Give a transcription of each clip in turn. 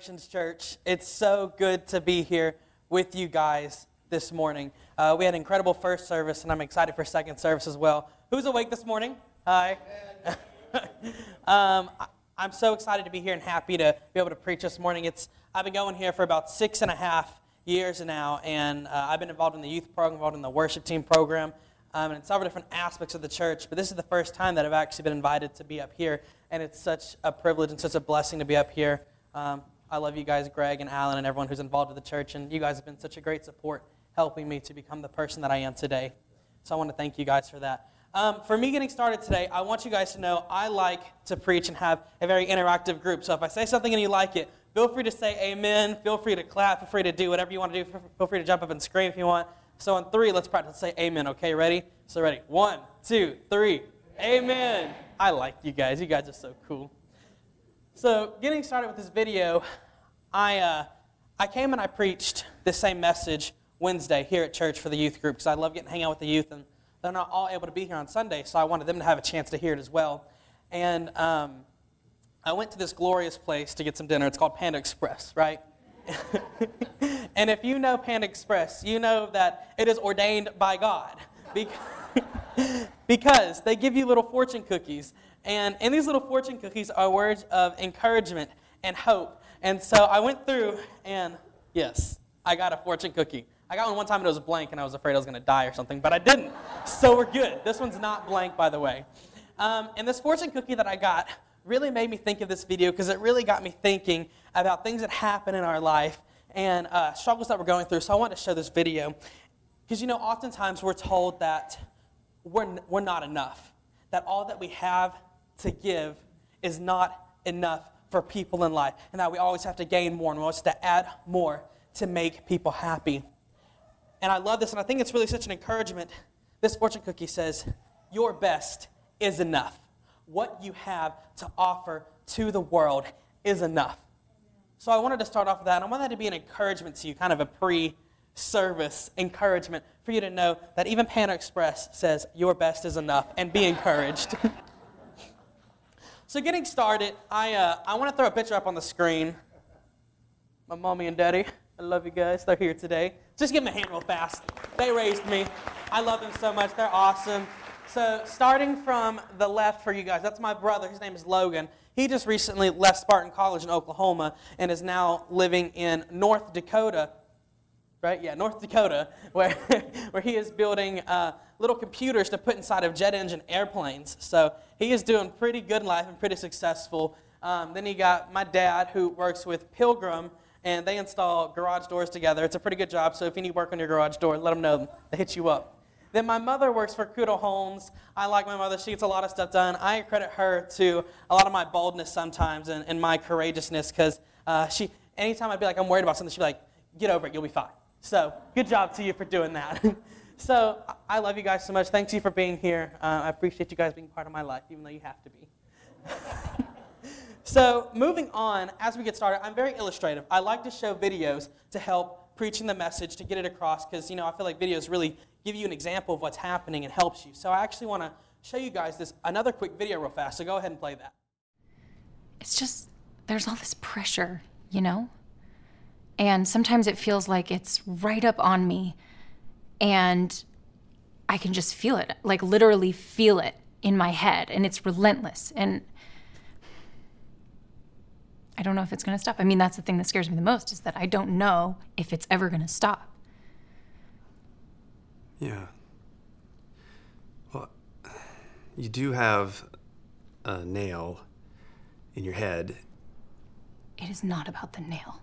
Generations Church. It's so good to be here with you guys this morning. Uh, we had an incredible first service, and I'm excited for second service as well. Who's awake this morning? Hi. um, I'm so excited to be here and happy to be able to preach this morning. It's I've been going here for about six and a half years now, and uh, I've been involved in the youth program, involved in the worship team program, um, and in several different aspects of the church. But this is the first time that I've actually been invited to be up here, and it's such a privilege and such a blessing to be up here. Um, I love you guys, Greg and Alan, and everyone who's involved with the church. And you guys have been such a great support helping me to become the person that I am today. So I want to thank you guys for that. Um, for me getting started today, I want you guys to know I like to preach and have a very interactive group. So if I say something and you like it, feel free to say amen. Feel free to clap. Feel free to do whatever you want to do. Feel free to jump up and scream if you want. So on three, let's practice. Say amen. Okay, ready? So ready. One, two, three. Amen. I like you guys. You guys are so cool. So, getting started with this video, I, uh, I came and I preached this same message Wednesday here at church for the youth group because I love getting to hang out with the youth, and they're not all able to be here on Sunday, so I wanted them to have a chance to hear it as well. And um, I went to this glorious place to get some dinner. It's called Panda Express, right? and if you know Panda Express, you know that it is ordained by God because, because they give you little fortune cookies and in these little fortune cookies are words of encouragement and hope. And so I went through, and yes, I got a fortune cookie. I got one one time and it was blank, and I was afraid I was going to die or something, but I didn't. So we're good. This one's not blank, by the way. Um, and this fortune cookie that I got really made me think of this video because it really got me thinking about things that happen in our life and uh, struggles that we're going through. So I wanted to show this video because, you know, oftentimes we're told that we're, we're not enough, that all that we have to give is not enough for people in life, and that we always have to gain more and we always have to add more to make people happy. And I love this, and I think it's really such an encouragement. This fortune cookie says, Your best is enough. What you have to offer to the world is enough. So I wanted to start off with that, and I want that to be an encouragement to you, kind of a pre service encouragement for you to know that even Panda Express says, Your best is enough, and be encouraged. So getting started, I, uh, I want to throw a picture up on the screen. My mommy and daddy, I love you guys. They're here today. Just give them a hand real fast. They raised me. I love them so much. They're awesome. So, starting from the left for you guys, that's my brother. His name is Logan. He just recently left Spartan College in Oklahoma and is now living in North Dakota, right? Yeah, North Dakota, where, where he is building uh, little computers to put inside of jet engine airplanes. So, he is doing pretty good in life and pretty successful. Um, then he got my dad, who works with Pilgrim, and they install garage doors together. It's a pretty good job, so if you need work on your garage door, let them know. They hit you up. Then my mother works for Kudo Homes. I like my mother. She gets a lot of stuff done. I credit her to a lot of my boldness sometimes and, and my courageousness because uh, she, anytime I'd be like, I'm worried about something, she'd be like, get over it, you'll be fine. So good job to you for doing that. so I love you guys so much. Thank you for being here. Uh, I appreciate you guys being part of my life, even though you have to be. so moving on, as we get started, I'm very illustrative. I like to show videos to help preaching the message to get it across because you know I feel like videos really give you an example of what's happening and helps you. So I actually want to show you guys this another quick video real fast. So go ahead and play that. It's just there's all this pressure, you know? And sometimes it feels like it's right up on me and I can just feel it, like literally feel it in my head and it's relentless and I don't know if it's going to stop. I mean, that's the thing that scares me the most is that I don't know if it's ever going to stop. Yeah. Well, you do have a nail in your head. It is not about the nail.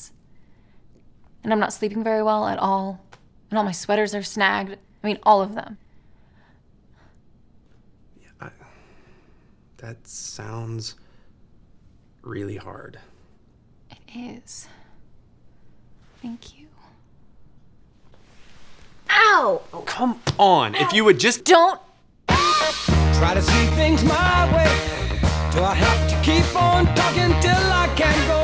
And I'm not sleeping very well at all. And all my sweaters are snagged. I mean, all of them. That sounds really hard. It is. Thank you. Ow! Oh, come on. Ow. If you would just. Don't. Try to see things my way. Do I have to keep on talking till I can go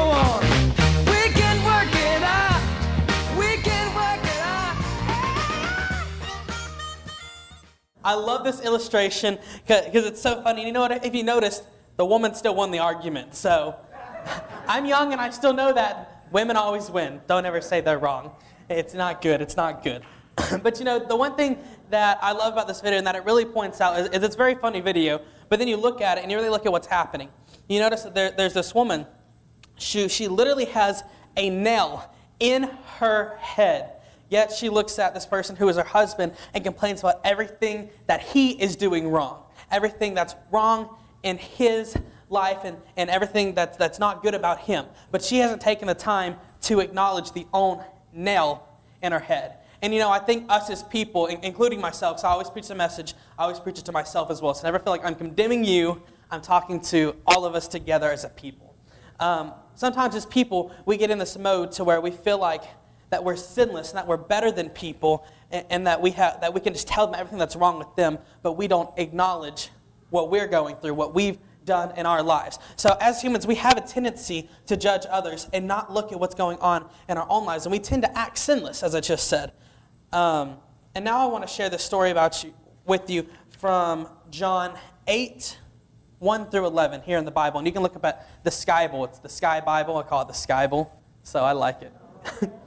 I love this illustration because it's so funny. You know what? If you noticed, the woman still won the argument. So I'm young and I still know that women always win. Don't ever say they're wrong. It's not good. It's not good. but you know, the one thing that I love about this video and that it really points out is, is, it's a very funny video, but then you look at it and you really look at what's happening. You notice that there, there's this woman, she, she literally has a nail in her head. Yet she looks at this person who is her husband and complains about everything that he is doing wrong, everything that's wrong in his life and, and everything that's, that's not good about him. But she hasn't taken the time to acknowledge the own nail in her head. And you know, I think us as people, including myself, so I always preach the message, I always preach it to myself as well. So I never feel like I'm condemning you, I'm talking to all of us together as a people. Um, sometimes as people, we get in this mode to where we feel like that we're sinless and that we're better than people and, and that, we have, that we can just tell them everything that's wrong with them, but we don't acknowledge what we're going through, what we've done in our lives. So, as humans, we have a tendency to judge others and not look at what's going on in our own lives. And we tend to act sinless, as I just said. Um, and now I want to share this story about you, with you from John 8, 1 through 11 here in the Bible. And you can look up at the Sky It's the Sky Bible. I call it the Sky so I like it.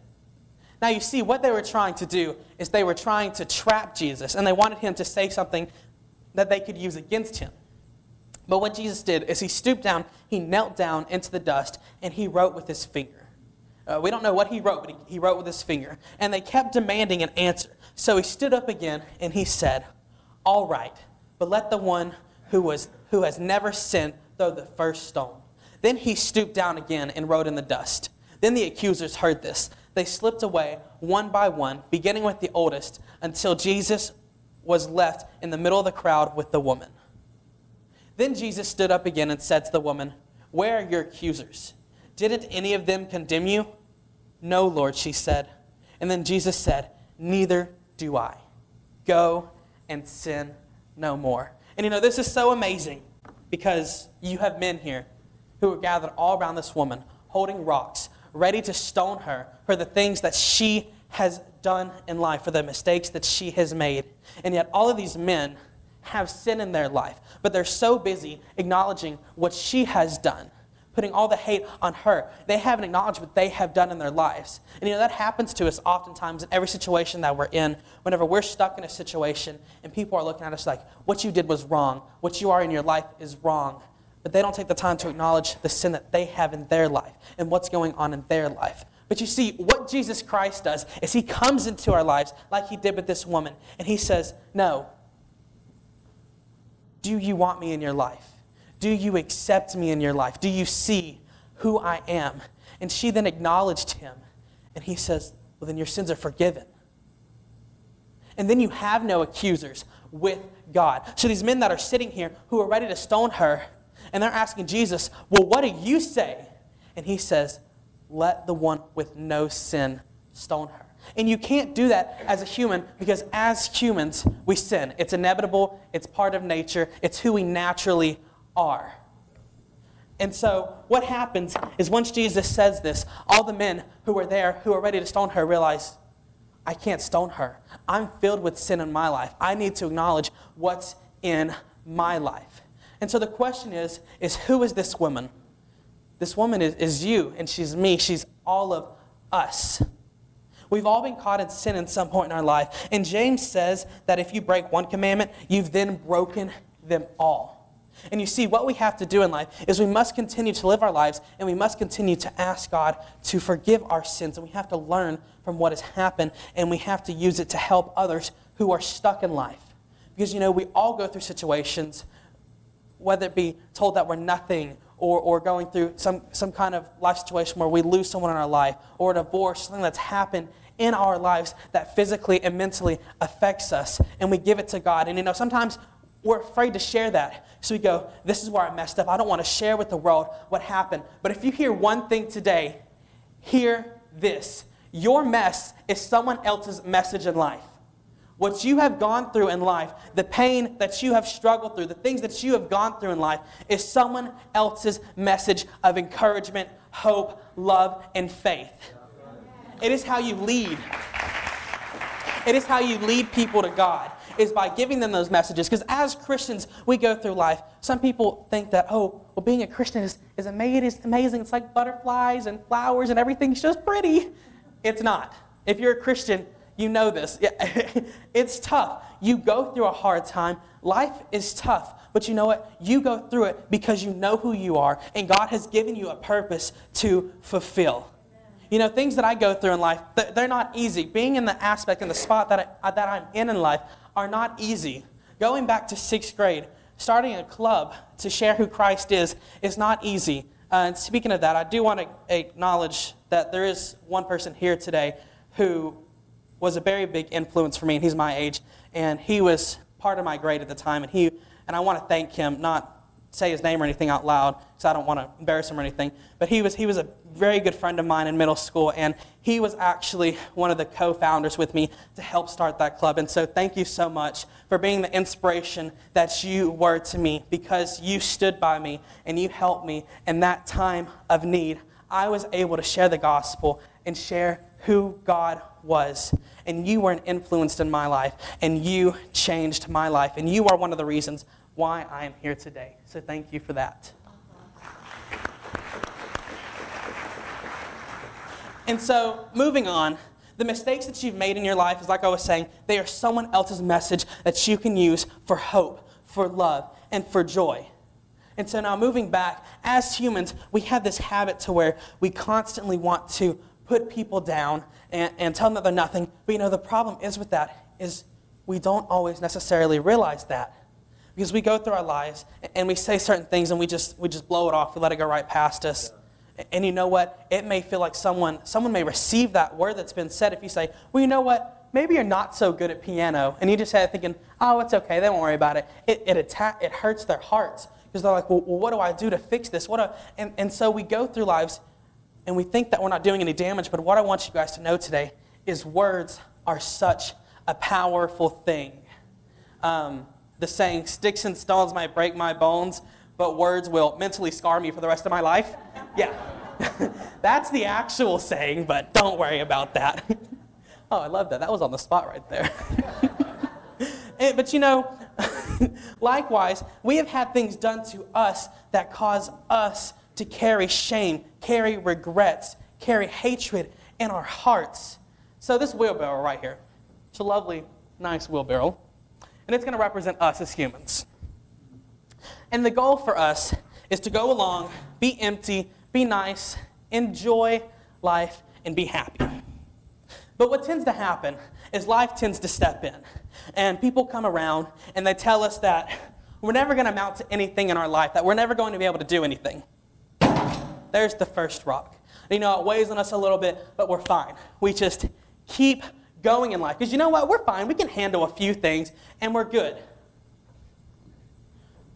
Now, you see, what they were trying to do is they were trying to trap Jesus, and they wanted him to say something that they could use against him. But what Jesus did is he stooped down, he knelt down into the dust, and he wrote with his finger. Uh, we don't know what he wrote, but he, he wrote with his finger. And they kept demanding an answer. So he stood up again and he said, All right, but let the one who, was, who has never sinned throw the first stone. Then he stooped down again and wrote in the dust. Then the accusers heard this. They slipped away one by one, beginning with the oldest, until Jesus was left in the middle of the crowd with the woman. Then Jesus stood up again and said to the woman, Where are your accusers? Didn't any of them condemn you? No, Lord, she said. And then Jesus said, Neither do I. Go and sin no more. And you know, this is so amazing because you have men here who are gathered all around this woman, holding rocks, ready to stone her for the things that she has done in life, for the mistakes that she has made. And yet, all of these men have sin in their life, but they're so busy acknowledging what she has done, putting all the hate on her. They haven't acknowledged what they have done in their lives. And you know, that happens to us oftentimes in every situation that we're in. Whenever we're stuck in a situation and people are looking at us like, what you did was wrong, what you are in your life is wrong. But they don't take the time to acknowledge the sin that they have in their life and what's going on in their life. But you see, what Jesus Christ does is he comes into our lives like he did with this woman, and he says, No. Do you want me in your life? Do you accept me in your life? Do you see who I am? And she then acknowledged him, and he says, Well, then your sins are forgiven. And then you have no accusers with God. So these men that are sitting here who are ready to stone her, and they're asking Jesus, Well, what do you say? And he says, Let the one with no sin stone her. And you can't do that as a human because as humans, we sin. It's inevitable, it's part of nature, it's who we naturally are. And so, what happens is once Jesus says this, all the men who are there, who are ready to stone her, realize, I can't stone her. I'm filled with sin in my life. I need to acknowledge what's in my life. And so the question is, is who is this woman? This woman is, is you, and she's me. She's all of us. We've all been caught in sin at some point in our life. And James says that if you break one commandment, you've then broken them all. And you see, what we have to do in life is we must continue to live our lives and we must continue to ask God to forgive our sins. And we have to learn from what has happened and we have to use it to help others who are stuck in life. Because, you know, we all go through situations, whether it be told that we're nothing or, or going through some, some kind of life situation where we lose someone in our life or a divorce, something that's happened in our lives that physically and mentally affects us. And we give it to God. And, you know, sometimes we're afraid to share that. So we go, This is where I messed up. I don't want to share with the world what happened. But if you hear one thing today, hear this your mess is someone else's message in life. What you have gone through in life, the pain that you have struggled through, the things that you have gone through in life, is someone else's message of encouragement, hope, love, and faith. It is how you lead. It is how you lead people to God is by giving them those messages. Because as Christians, we go through life. Some people think that, oh, well, being a Christian is, is amazing. It's like butterflies and flowers and everything's just pretty. It's not. If you're a Christian, you know this. it's tough. You go through a hard time. Life is tough. But you know what? You go through it because you know who you are, and God has given you a purpose to fulfill. You know, things that I go through in life, they're not easy. Being in the aspect and the spot that, I, that I'm in in life, are not easy. Going back to sixth grade, starting a club to share who Christ is, is not easy. Uh, and speaking of that, I do want to acknowledge that there is one person here today who was a very big influence for me, and he's my age, and he was part of my grade at the time, and he and I want to thank him, not say his name or anything out loud because I don't want to embarrass him or anything. But he was, he was a very good friend of mine in middle school, and he was actually one of the co founders with me to help start that club. And so thank you so much for being the inspiration that you were to me because you stood by me and you helped me in that time of need. I was able to share the gospel and share who God was. And you were an influence in my life, and you changed my life. And you are one of the reasons why I am here today. So thank you for that. And so, moving on, the mistakes that you've made in your life is like I was saying, they are someone else's message that you can use for hope, for love, and for joy. And so now moving back, as humans, we have this habit to where we constantly want to put people down and, and tell them that they're nothing. But you know, the problem is with that is we don't always necessarily realize that. because we go through our lives and we say certain things and we just we just blow it off. We let it go right past us. And you know what? It may feel like someone someone may receive that word that's been said if you say, "Well, you know what? Maybe you're not so good at piano," and you just had thinking, "Oh, it's okay. They won't worry about it." It it attack it hurts their hearts because they're like, well, well, what do I do to fix this? What? Do and and so we go through lives, and we think that we're not doing any damage. But what I want you guys to know today is words are such a powerful thing. Um, the saying, "Sticks and stones might break my bones." But words will mentally scar me for the rest of my life. Yeah. That's the actual saying, but don't worry about that. oh, I love that. That was on the spot right there. and, but you know, likewise, we have had things done to us that cause us to carry shame, carry regrets, carry hatred in our hearts. So, this wheelbarrow right here, it's a lovely, nice wheelbarrow, and it's going to represent us as humans. And the goal for us is to go along, be empty, be nice, enjoy life, and be happy. But what tends to happen is life tends to step in. And people come around and they tell us that we're never going to amount to anything in our life, that we're never going to be able to do anything. There's the first rock. You know, it weighs on us a little bit, but we're fine. We just keep going in life. Because you know what? We're fine. We can handle a few things and we're good.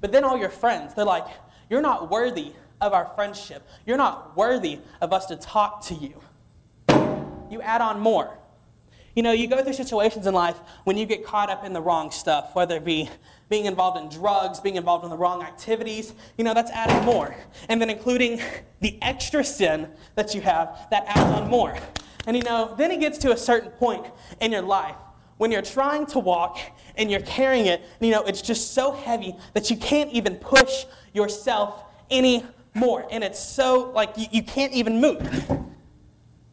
But then all your friends, they're like, you're not worthy of our friendship. You're not worthy of us to talk to you. You add on more. You know, you go through situations in life when you get caught up in the wrong stuff, whether it be being involved in drugs, being involved in the wrong activities, you know, that's adding more. And then including the extra sin that you have, that adds on more. And you know, then it gets to a certain point in your life when you're trying to walk and you're carrying it, you know, it's just so heavy that you can't even push yourself anymore. And it's so, like, you, you can't even move.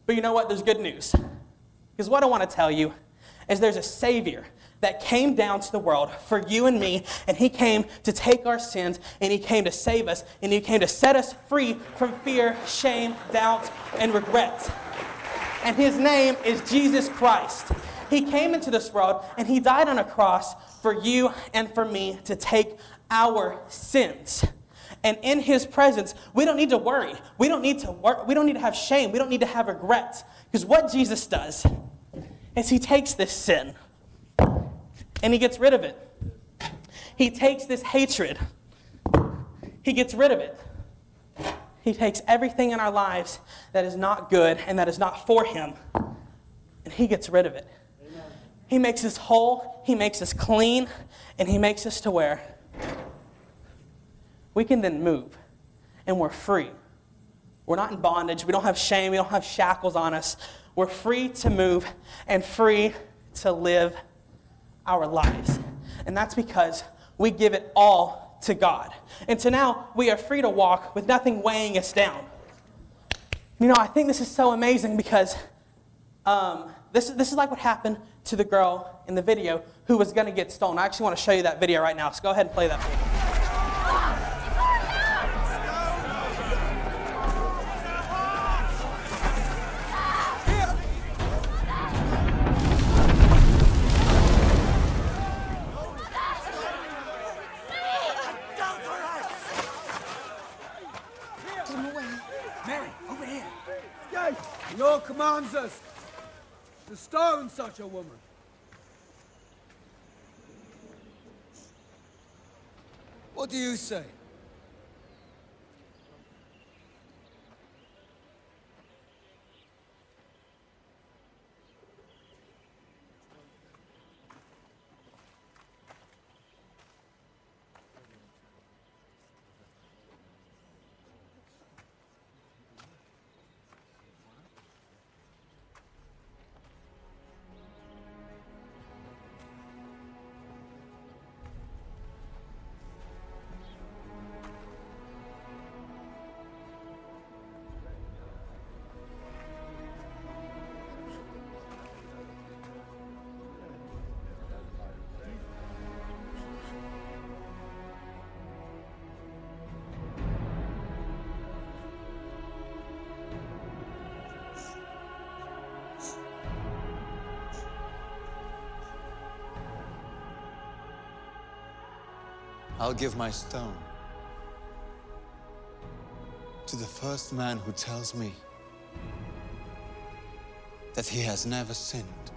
But you know what? There's good news. Because what I want to tell you is there's a Savior that came down to the world for you and me, and He came to take our sins, and He came to save us, and He came to set us free from fear, shame, doubt, and regret. And His name is Jesus Christ. He came into this world and he died on a cross for you and for me to take our sins. And in his presence, we don't need to worry. We don't need to work. We don't need to have shame. We don't need to have regrets. Because what Jesus does is he takes this sin and he gets rid of it. He takes this hatred. He gets rid of it. He takes everything in our lives that is not good and that is not for him, and he gets rid of it. He makes us whole, He makes us clean, and He makes us to where we can then move and we're free. We're not in bondage. We don't have shame. We don't have shackles on us. We're free to move and free to live our lives. And that's because we give it all to God. And so now we are free to walk with nothing weighing us down. You know, I think this is so amazing because um, this, this is like what happened to the girl in the video who was going to get stolen. I actually want to show you that video right now, so go ahead and play that for the Lord commands us to stone such a woman. What do you say? I'll give my stone to the first man who tells me that he has never sinned.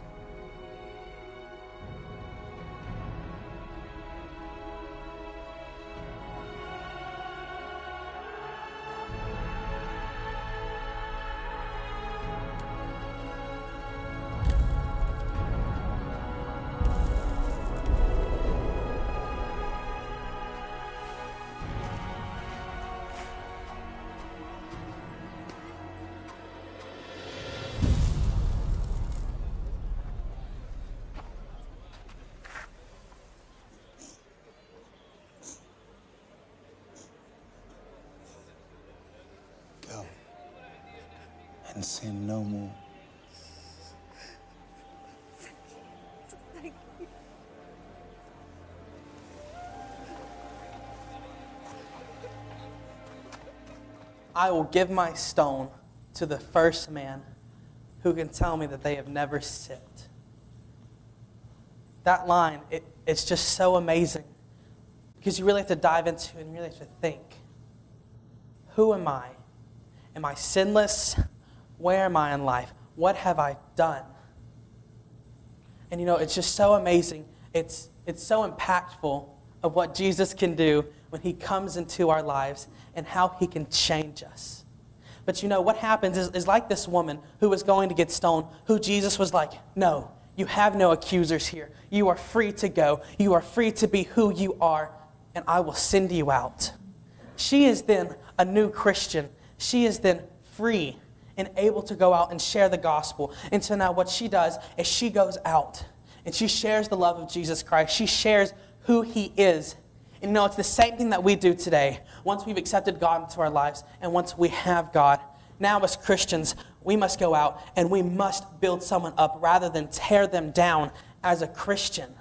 I will give my stone to the first man who can tell me that they have never sinned. That line, it, it's just so amazing because you really have to dive into and really have to think Who am I? Am I sinless? Where am I in life? What have I done? And you know, it's just so amazing. It's, it's so impactful of what Jesus can do when he comes into our lives and how he can change us. But you know, what happens is, is like this woman who was going to get stoned, who Jesus was like, No, you have no accusers here. You are free to go. You are free to be who you are, and I will send you out. She is then a new Christian. She is then free and able to go out and share the gospel. And so now what she does is she goes out and she shares the love of Jesus Christ. She shares who he is. And you know, it's the same thing that we do today. Once we've accepted God into our lives and once we have God, now as Christians, we must go out and we must build someone up rather than tear them down as a Christian.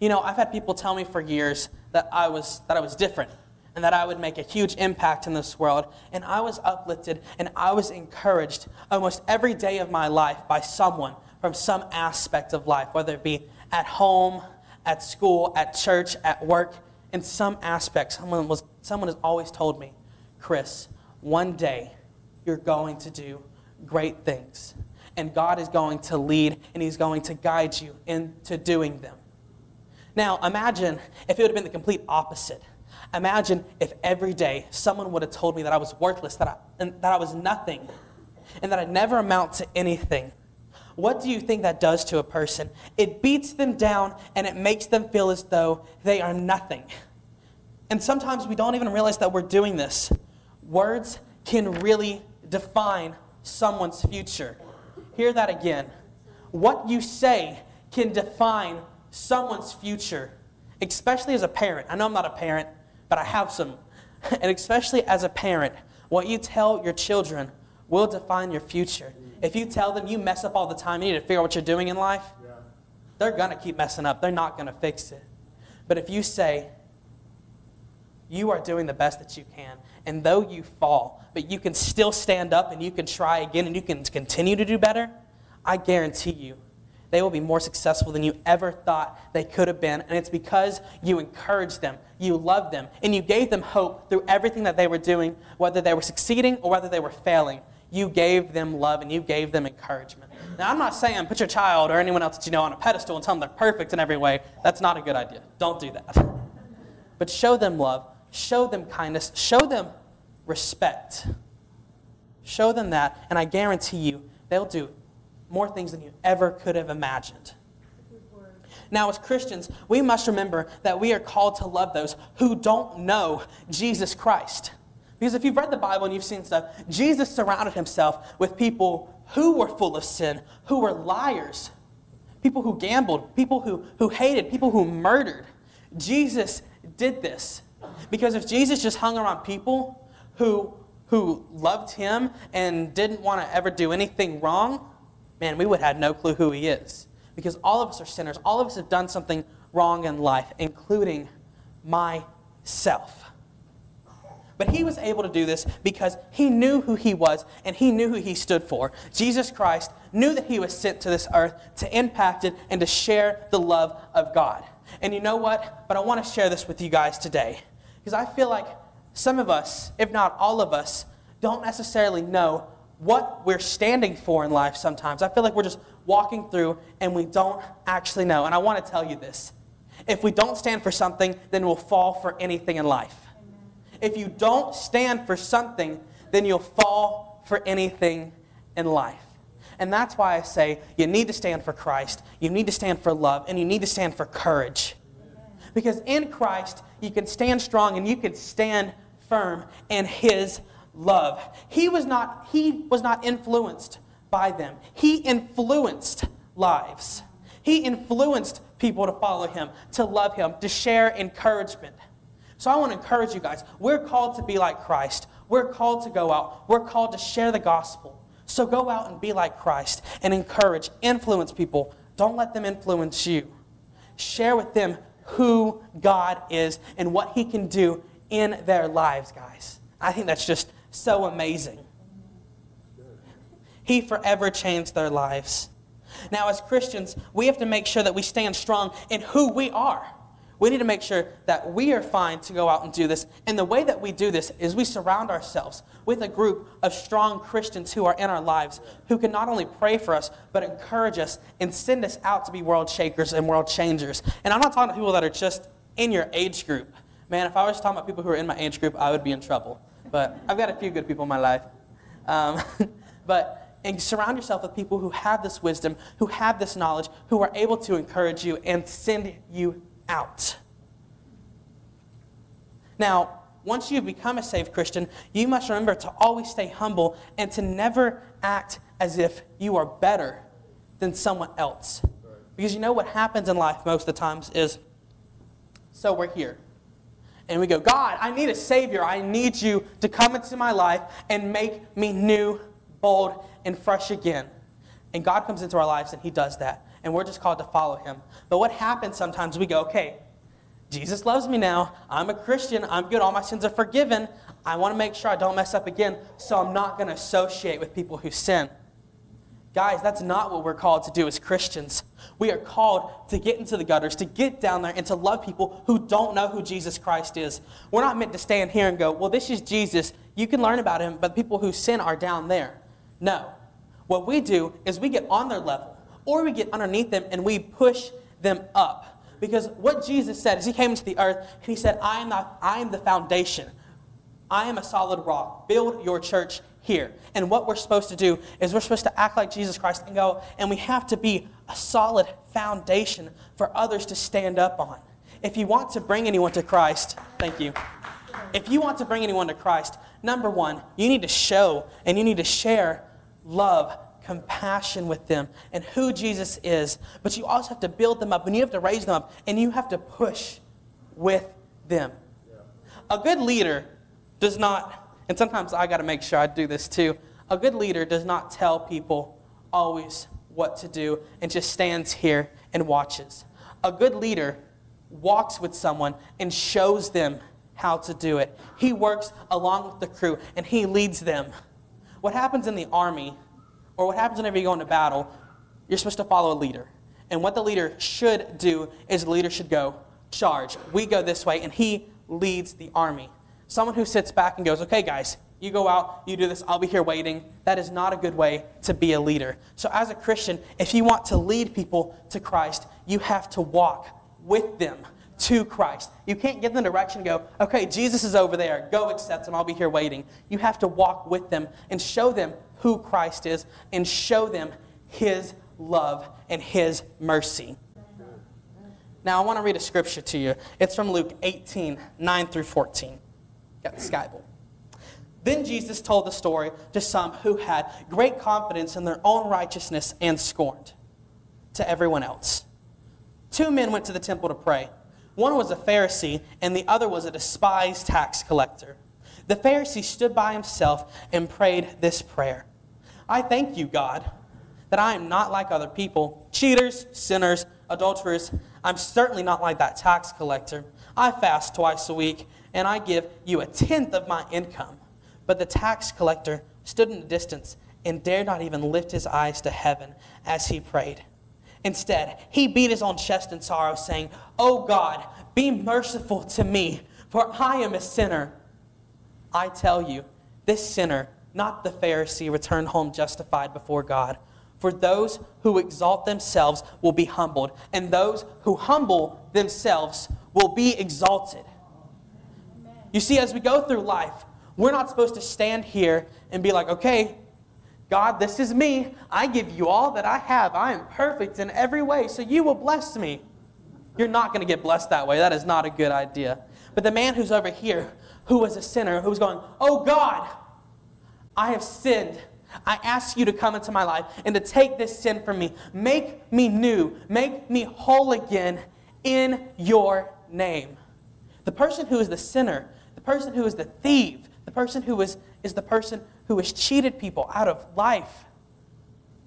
You know, I've had people tell me for years that I was, that I was different and that I would make a huge impact in this world. And I was uplifted and I was encouraged almost every day of my life by someone from some aspect of life, whether it be at home, at school, at church, at work. In some aspect, someone, was, someone has always told me, Chris, one day you're going to do great things. And God is going to lead and He's going to guide you into doing them. Now, imagine if it would have been the complete opposite. Imagine if every day someone would have told me that I was worthless, that I, and that I was nothing, and that I'd never amount to anything. What do you think that does to a person? It beats them down and it makes them feel as though they are nothing. And sometimes we don't even realize that we're doing this. Words can really define someone's future. Hear that again. What you say can define someone's future, especially as a parent. I know I'm not a parent, but I have some. And especially as a parent, what you tell your children will define your future. If you tell them you mess up all the time, you need to figure out what you're doing in life, they're going to keep messing up. They're not going to fix it. But if you say, you are doing the best that you can, and though you fall, but you can still stand up and you can try again and you can continue to do better, I guarantee you they will be more successful than you ever thought they could have been. And it's because you encouraged them, you loved them, and you gave them hope through everything that they were doing, whether they were succeeding or whether they were failing. You gave them love and you gave them encouragement. Now, I'm not saying put your child or anyone else that you know on a pedestal and tell them they're perfect in every way. That's not a good idea. Don't do that. But show them love, show them kindness, show them respect. Show them that, and I guarantee you they'll do more things than you ever could have imagined. Now, as Christians, we must remember that we are called to love those who don't know Jesus Christ. Because if you've read the Bible and you've seen stuff, Jesus surrounded himself with people who were full of sin, who were liars, people who gambled, people who, who hated, people who murdered. Jesus did this. Because if Jesus just hung around people who, who loved him and didn't want to ever do anything wrong, man, we would have no clue who he is. Because all of us are sinners. All of us have done something wrong in life, including myself. But he was able to do this because he knew who he was and he knew who he stood for. Jesus Christ knew that he was sent to this earth to impact it and to share the love of God. And you know what? But I want to share this with you guys today. Because I feel like some of us, if not all of us, don't necessarily know what we're standing for in life sometimes. I feel like we're just walking through and we don't actually know. And I want to tell you this. If we don't stand for something, then we'll fall for anything in life. If you don't stand for something, then you'll fall for anything in life. And that's why I say you need to stand for Christ, you need to stand for love, and you need to stand for courage. Because in Christ, you can stand strong and you can stand firm in His love. He was not, he was not influenced by them, He influenced lives. He influenced people to follow Him, to love Him, to share encouragement. So I want to encourage you guys. We're called to be like Christ. We're called to go out. We're called to share the gospel. So go out and be like Christ and encourage, influence people. Don't let them influence you. Share with them who God is and what He can do in their lives, guys. I think that's just so amazing. He forever changed their lives. Now, as Christians, we have to make sure that we stand strong in who we are. We need to make sure that we are fine to go out and do this. And the way that we do this is we surround ourselves with a group of strong Christians who are in our lives, who can not only pray for us, but encourage us and send us out to be world shakers and world changers. And I'm not talking about people that are just in your age group. Man, if I was talking about people who are in my age group, I would be in trouble. But I've got a few good people in my life. Um, but and surround yourself with people who have this wisdom, who have this knowledge, who are able to encourage you and send you out. Now, once you've become a saved Christian, you must remember to always stay humble and to never act as if you are better than someone else. Because you know what happens in life most of the times is so we're here. And we go, God, I need a Savior. I need you to come into my life and make me new, bold, and fresh again. And God comes into our lives and He does that and we're just called to follow him. But what happens sometimes, we go, okay, Jesus loves me now. I'm a Christian. I'm good. All my sins are forgiven. I want to make sure I don't mess up again, so I'm not going to associate with people who sin. Guys, that's not what we're called to do as Christians. We are called to get into the gutters, to get down there, and to love people who don't know who Jesus Christ is. We're not meant to stand here and go, well, this is Jesus. You can learn about him, but the people who sin are down there. No. What we do is we get on their level or we get underneath them and we push them up. Because what Jesus said is he came into the earth and he said, I am, not, I am the foundation. I am a solid rock. Build your church here. And what we're supposed to do is we're supposed to act like Jesus Christ and go, and we have to be a solid foundation for others to stand up on. If you want to bring anyone to Christ, thank you. If you want to bring anyone to Christ, number one, you need to show and you need to share love compassion with them and who Jesus is, but you also have to build them up and you have to raise them up and you have to push with them. A good leader does not, and sometimes I got to make sure I do this too, a good leader does not tell people always what to do and just stands here and watches. A good leader walks with someone and shows them how to do it. He works along with the crew and he leads them. What happens in the army or what happens whenever you go into battle, you're supposed to follow a leader. And what the leader should do is the leader should go, charge. We go this way, and he leads the army. Someone who sits back and goes, okay, guys, you go out, you do this, I'll be here waiting. That is not a good way to be a leader. So, as a Christian, if you want to lead people to Christ, you have to walk with them to Christ. You can't give them direction and go, okay, Jesus is over there, go accept him, I'll be here waiting. You have to walk with them and show them who Christ is and show them his love and his mercy. Now, I want to read a scripture to you. It's from Luke 18 9 through 14. Got the Bible. Then Jesus told the story to some who had great confidence in their own righteousness and scorned to everyone else. Two men went to the temple to pray. One was a Pharisee, and the other was a despised tax collector. The Pharisee stood by himself and prayed this prayer I thank you, God, that I am not like other people cheaters, sinners, adulterers. I'm certainly not like that tax collector. I fast twice a week, and I give you a tenth of my income. But the tax collector stood in the distance and dared not even lift his eyes to heaven as he prayed. Instead, he beat his own chest in sorrow, saying, Oh God, be merciful to me, for I am a sinner. I tell you, this sinner, not the Pharisee, returned home justified before God. For those who exalt themselves will be humbled, and those who humble themselves will be exalted. You see, as we go through life, we're not supposed to stand here and be like, okay, God, this is me. I give you all that I have. I am perfect in every way, so you will bless me. You're not going to get blessed that way. That is not a good idea. But the man who's over here, who was a sinner, who was going, Oh God, I have sinned. I ask you to come into my life and to take this sin from me. Make me new. Make me whole again in your name. The person who is the sinner, the person who is the thief, the person who is, is the person who has cheated people out of life,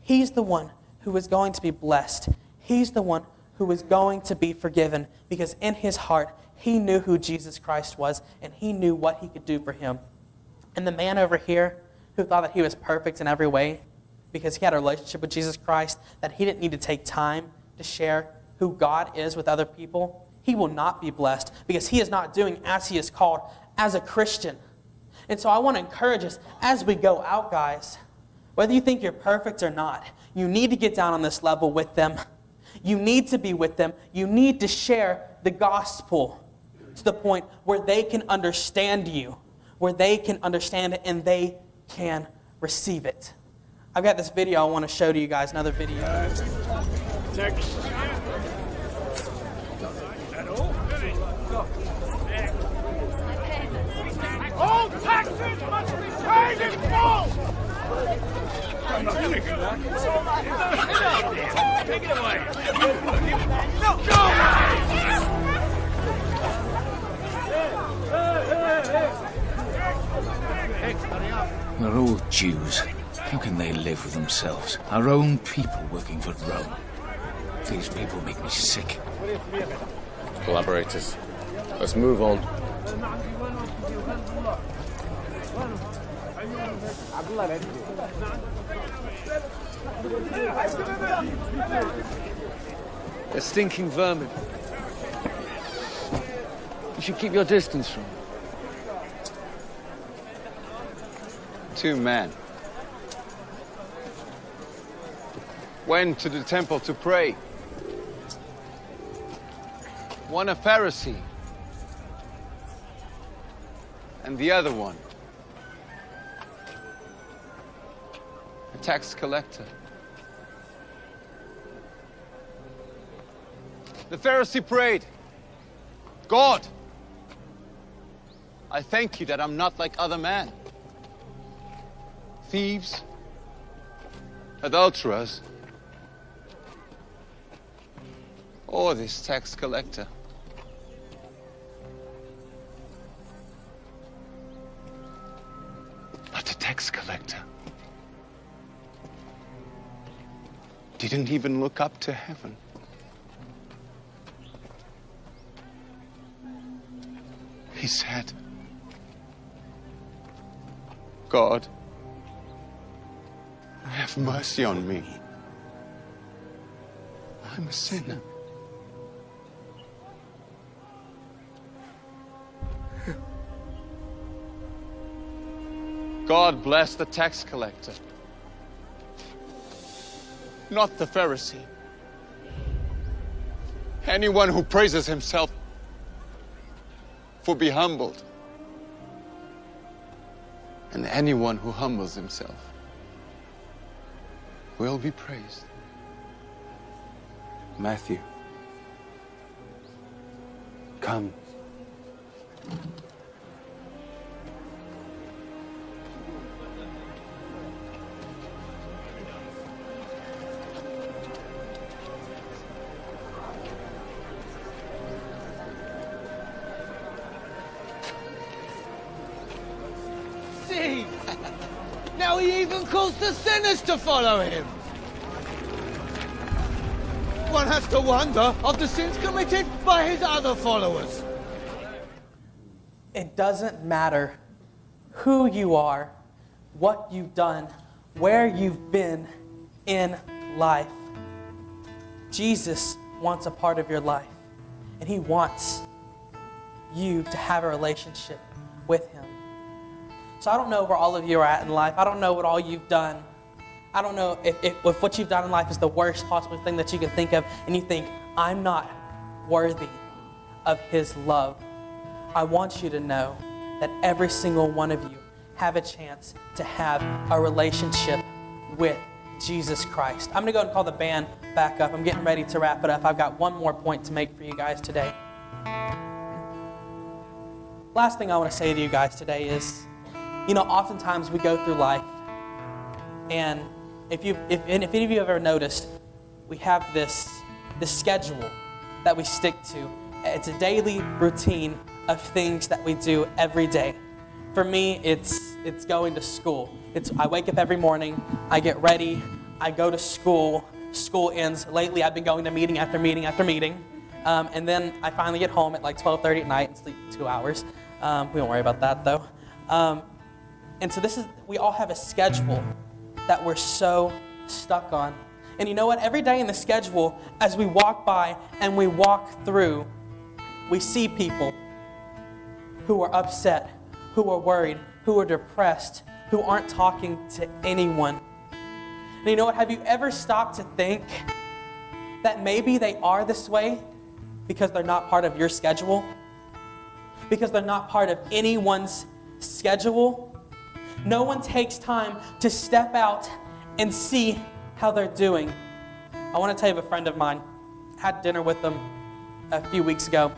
he's the one who is going to be blessed. He's the one who is going to be forgiven because in his heart, he knew who Jesus Christ was and he knew what he could do for him. And the man over here who thought that he was perfect in every way because he had a relationship with Jesus Christ, that he didn't need to take time to share who God is with other people, he will not be blessed because he is not doing as he is called as a Christian. And so I want to encourage us as we go out, guys, whether you think you're perfect or not, you need to get down on this level with them. You need to be with them. You need to share the gospel to the point where they can understand you, where they can understand it and they can receive it. I've got this video I want to show to you guys, another video. All taxes must be paid in full! Take it away! We're all Jews. How can they live with themselves? Our own people working for Rome. These people make me sick. Collaborators. Let's move on. They're stinking vermin. You should keep your distance from them. Two men went to the temple to pray. One a Pharisee, and the other one a tax collector. The Pharisee prayed, God, I thank you that I'm not like other men thieves, adulterers, or this tax collector. But the tax collector didn't even look up to heaven. He said, God, have mercy on me. I'm a sinner. God bless the tax collector, not the Pharisee. Anyone who praises himself for be humbled, and anyone who humbles himself will be praised. Matthew. Come. He even calls the sinners to follow him. One has to wonder of the sins committed by his other followers. It doesn't matter who you are, what you've done, where you've been in life. Jesus wants a part of your life, and He wants you to have a relationship with Him. So I don't know where all of you are at in life. I don't know what all you've done. I don't know if, if, if what you've done in life is the worst possible thing that you can think of, and you think, I'm not worthy of His love. I want you to know that every single one of you have a chance to have a relationship with Jesus Christ. I'm going to go and call the band back up. I'm getting ready to wrap it up. I've got one more point to make for you guys today. Last thing I want to say to you guys today is, you know, oftentimes we go through life, and if you, if, and if any of you have ever noticed, we have this, this schedule that we stick to. It's a daily routine of things that we do every day. For me, it's it's going to school. It's I wake up every morning, I get ready, I go to school. School ends. Lately, I've been going to meeting after meeting after meeting, um, and then I finally get home at like 12:30 at night and sleep two hours. Um, we don't worry about that though. Um, and so this is we all have a schedule that we're so stuck on. And you know what? Every day in the schedule, as we walk by and we walk through, we see people who are upset, who are worried, who are depressed, who aren't talking to anyone. And you know what? Have you ever stopped to think that maybe they are this way because they're not part of your schedule? Because they're not part of anyone's schedule? No one takes time to step out and see how they're doing. I want to tell you of a friend of mine. Had dinner with them a few weeks ago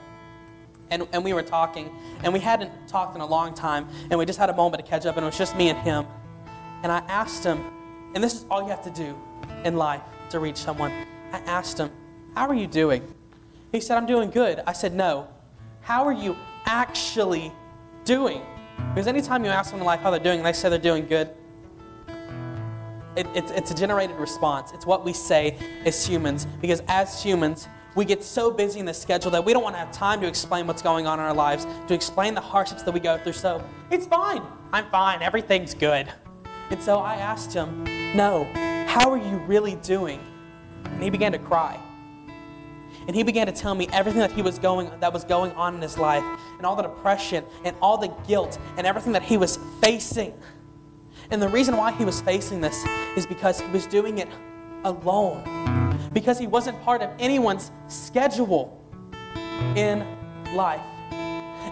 and, and we were talking, and we hadn't talked in a long time, and we just had a moment to catch up, and it was just me and him. And I asked him, and this is all you have to do in life to reach someone. I asked him, How are you doing? He said, I'm doing good. I said, No. How are you actually doing? Because anytime you ask someone in life how they're doing, and they say they're doing good, it, it's, it's a generated response. It's what we say as humans. Because as humans, we get so busy in the schedule that we don't want to have time to explain what's going on in our lives, to explain the hardships that we go through. So it's fine. I'm fine. Everything's good. And so I asked him, No, how are you really doing? And he began to cry. And he began to tell me everything that he was going that was going on in his life, and all the depression and all the guilt and everything that he was facing. And the reason why he was facing this is because he was doing it alone because he wasn't part of anyone's schedule in life.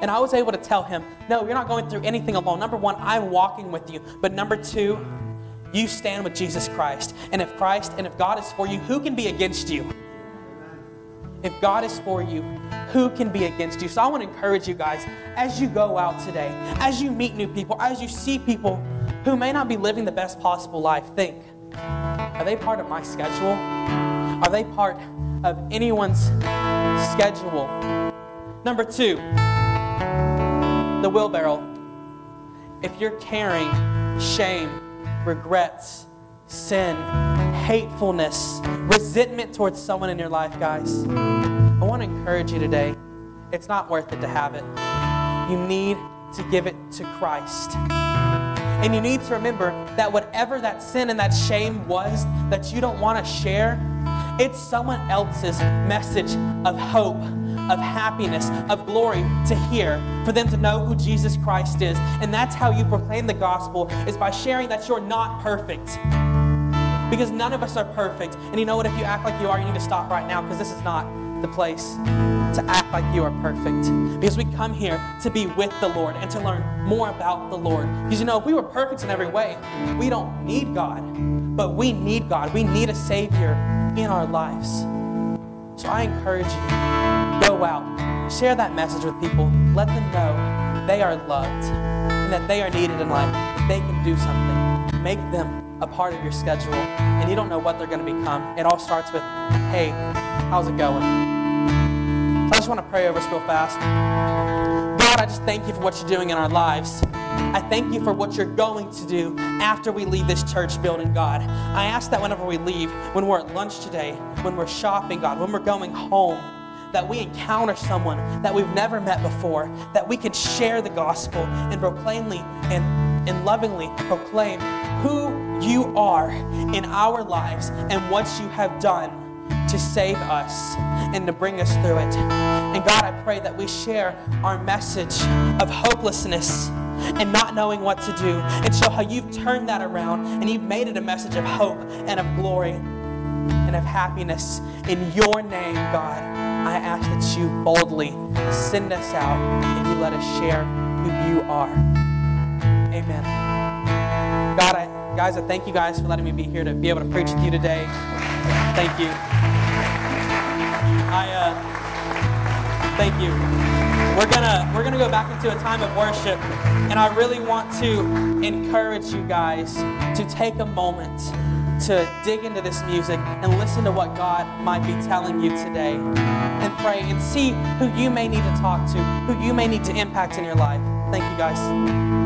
And I was able to tell him, no, you're not going through anything alone. Number one, I'm walking with you. But number two, you stand with Jesus Christ. And if Christ and if God is for you, who can be against you? If God is for you, who can be against you? So I want to encourage you guys as you go out today, as you meet new people, as you see people who may not be living the best possible life, think, are they part of my schedule? Are they part of anyone's schedule? Number two, the wheelbarrow. If you're carrying shame, regrets, sin, hatefulness, resentment towards someone in your life, guys, I want to encourage you today. It's not worth it to have it. You need to give it to Christ. And you need to remember that whatever that sin and that shame was that you don't want to share, it's someone else's message of hope, of happiness, of glory to hear, for them to know who Jesus Christ is. And that's how you proclaim the gospel, is by sharing that you're not perfect. Because none of us are perfect. And you know what? If you act like you are, you need to stop right now because this is not the place to act like you are perfect. Because we come here to be with the Lord and to learn more about the Lord. Because you know, if we were perfect in every way, we don't need God. But we need God. We need a Savior in our lives. So I encourage you, go out, share that message with people. Let them know they are loved and that they are needed in life. They can do something. Make them a part of your schedule, and you don't know what they're going to become. It all starts with, hey, how's it going? So I just want to pray over us real fast. God, I just thank you for what you're doing in our lives. I thank you for what you're going to do after we leave this church building, God. I ask that whenever we leave, when we're at lunch today, when we're shopping, God, when we're going home, that we encounter someone that we've never met before, that we can share the gospel and proclaimly and, and lovingly proclaim who you are in our lives and what you have done to save us and to bring us through it. And God, I pray that we share our message of hopelessness and not knowing what to do and show how you've turned that around and you've made it a message of hope and of glory and of happiness. In your name, God, I ask that you boldly send us out and you let us share who you are. Amen. God, I, guys, I thank you guys for letting me be here to be able to preach with you today. Thank you. I uh, thank you. We're gonna we're gonna go back into a time of worship, and I really want to encourage you guys to take a moment to dig into this music and listen to what God might be telling you today, and pray and see who you may need to talk to, who you may need to impact in your life. Thank you, guys.